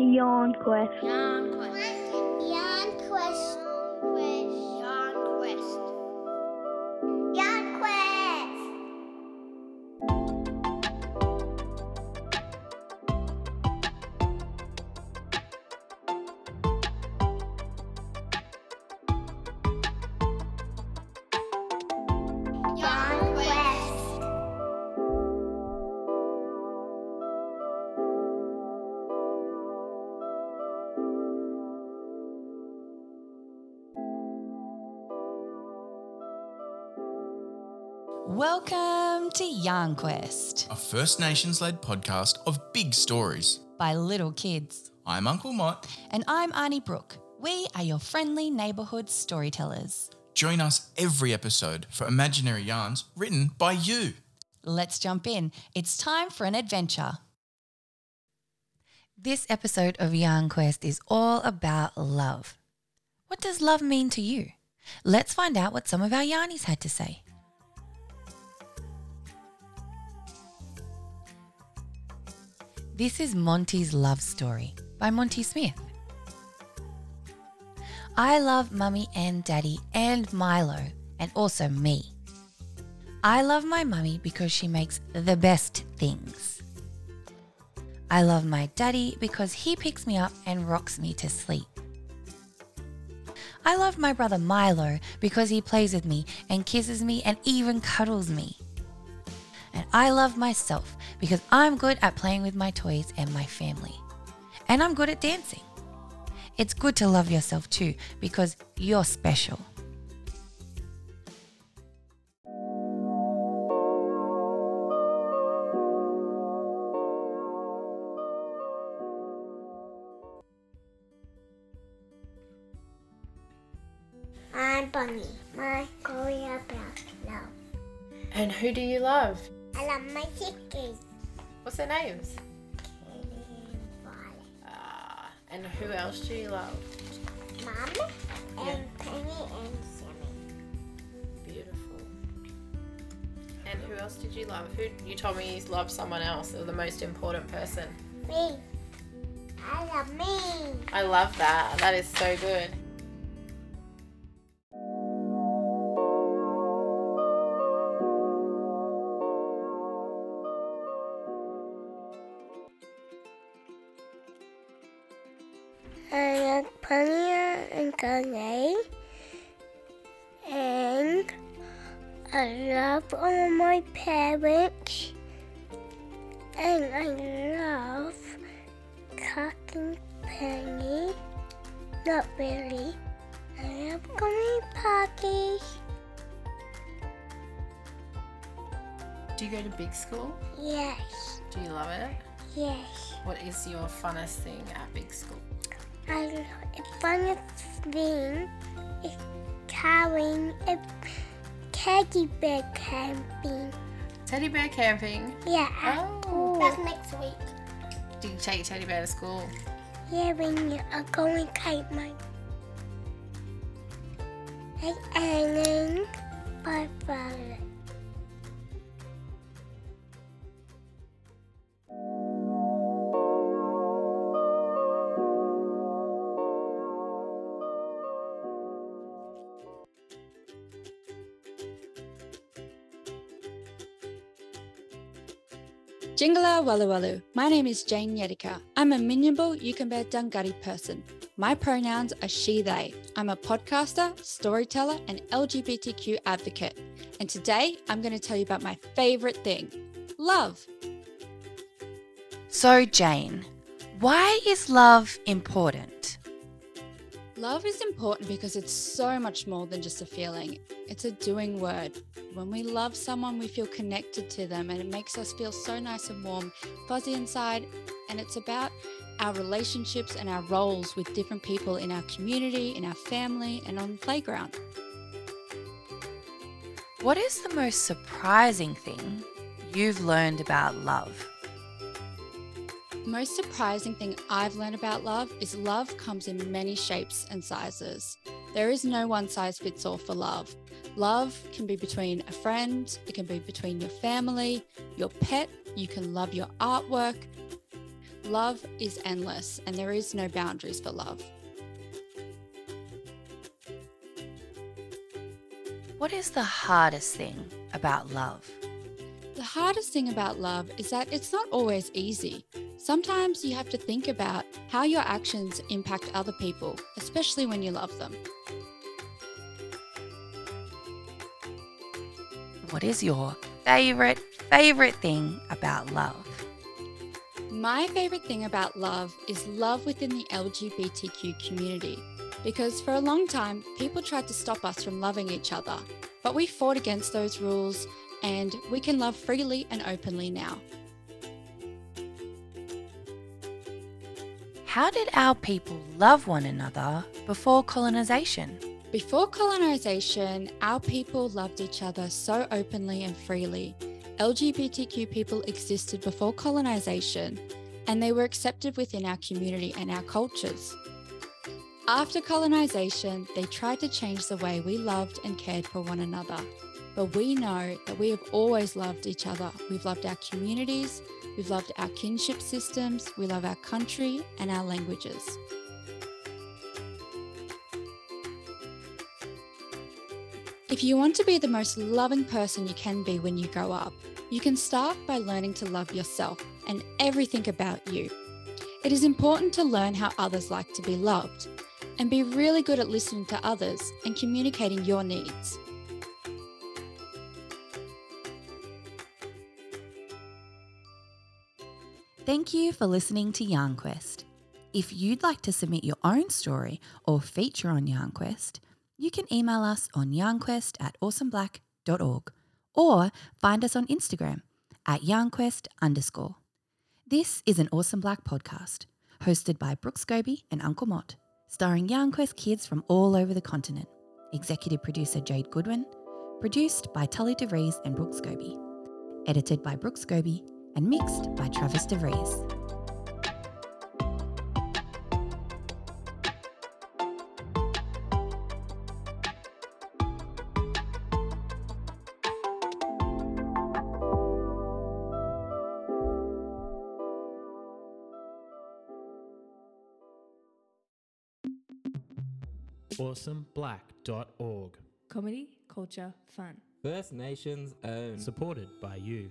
Yarn Quest. Yarn Quest. Welcome to Yarn Quest a First Nations led podcast of big stories. by Little Kids. I'm Uncle Mott. And I'm Aunty Brooke. We are your friendly neighbourhood storytellers. Join us every episode for imaginary yarns written by you. Let's jump in. It's time for an adventure. This episode of Yarn Quest is all about love. What does love mean to you? Let's find out what some of our Yarnies had to say. This is Monty's love story by Monty Smith. I love mummy and daddy and Milo and also me. I love my mummy because she makes the best things. I love my daddy because he picks me up and rocks me to sleep. I love my brother Milo because he plays with me and kisses me and even cuddles me. And I love myself because I'm good at playing with my toys and my family. And I'm good at dancing. It's good to love yourself too because you're special. I'm Bunny. My story about love. And who do you love? I love my chickens. What's their names? And Ah, and who else do you love? Mom and Penny and Sammy. Beautiful. And who else did you love? Who you told me you love someone else, or the most important person. Me. I love me. I love that. That is so good. I love Penny and Connie. And I love all my parents. And I love Cotton Penny. Not really. I love gummy parties. Do you go to big school? Yes, Do you love it? yes. What is your funnest thing at big school? I the funniest thing is carrying a teddy bear camping. Teddy bear camping. Yeah, Oh. That's next week. Do you take your teddy bear to school? Yeah, when you are going kite mine. Like Ellen, bye bye. Jingala Walu Walu. My name is Jane Yedika. I'm a Minyamble Yugambeh Dungari person. My pronouns are she, they. I'm a podcaster, storyteller, and LGBTQ advocate. And today I'm going to tell you about my favorite thing love. So, Jane, why is love important? Love is important because it's so much more than just a feeling. It's a doing word. When we love someone, we feel connected to them and it makes us feel so nice and warm, fuzzy inside. And it's about our relationships and our roles with different people in our community, in our family, and on the playground. What is the most surprising thing you've learned about love? The most surprising thing I've learned about love is love comes in many shapes and sizes. There is no one size fits all for love. Love can be between a friend, it can be between your family, your pet, you can love your artwork. love is endless and there is no boundaries for love. What is the hardest thing about love? The hardest thing about love is that it's not always easy. Sometimes you have to think about how your actions impact other people, especially when you love them. What is your favorite, favorite thing about love? My favorite thing about love is love within the LGBTQ community. Because for a long time, people tried to stop us from loving each other. But we fought against those rules and we can love freely and openly now. How did our people love one another before colonization? Before colonization, our people loved each other so openly and freely. LGBTQ people existed before colonization and they were accepted within our community and our cultures. After colonization, they tried to change the way we loved and cared for one another. But we know that we have always loved each other. We've loved our communities, we've loved our kinship systems, we love our country and our languages. If you want to be the most loving person you can be when you grow up, you can start by learning to love yourself and everything about you. It is important to learn how others like to be loved and be really good at listening to others and communicating your needs. Thank you for listening to Yarn Quest. If you'd like to submit your own story or feature on Yarn Quest, you can email us on yarnquest at awesomeblack.org or find us on Instagram at yarnquest underscore. This is an Awesome Black podcast, hosted by Brooke Scobie and Uncle Mott, starring Yarnquest kids from all over the continent. Executive producer Jade Goodwin, produced by Tully DeVries and Brooke Scobie, edited by Brooke Scobie, and mixed by Travis DeVries. awesomeblack.org. Comedy, culture, fun. First Nations own. Supported by you.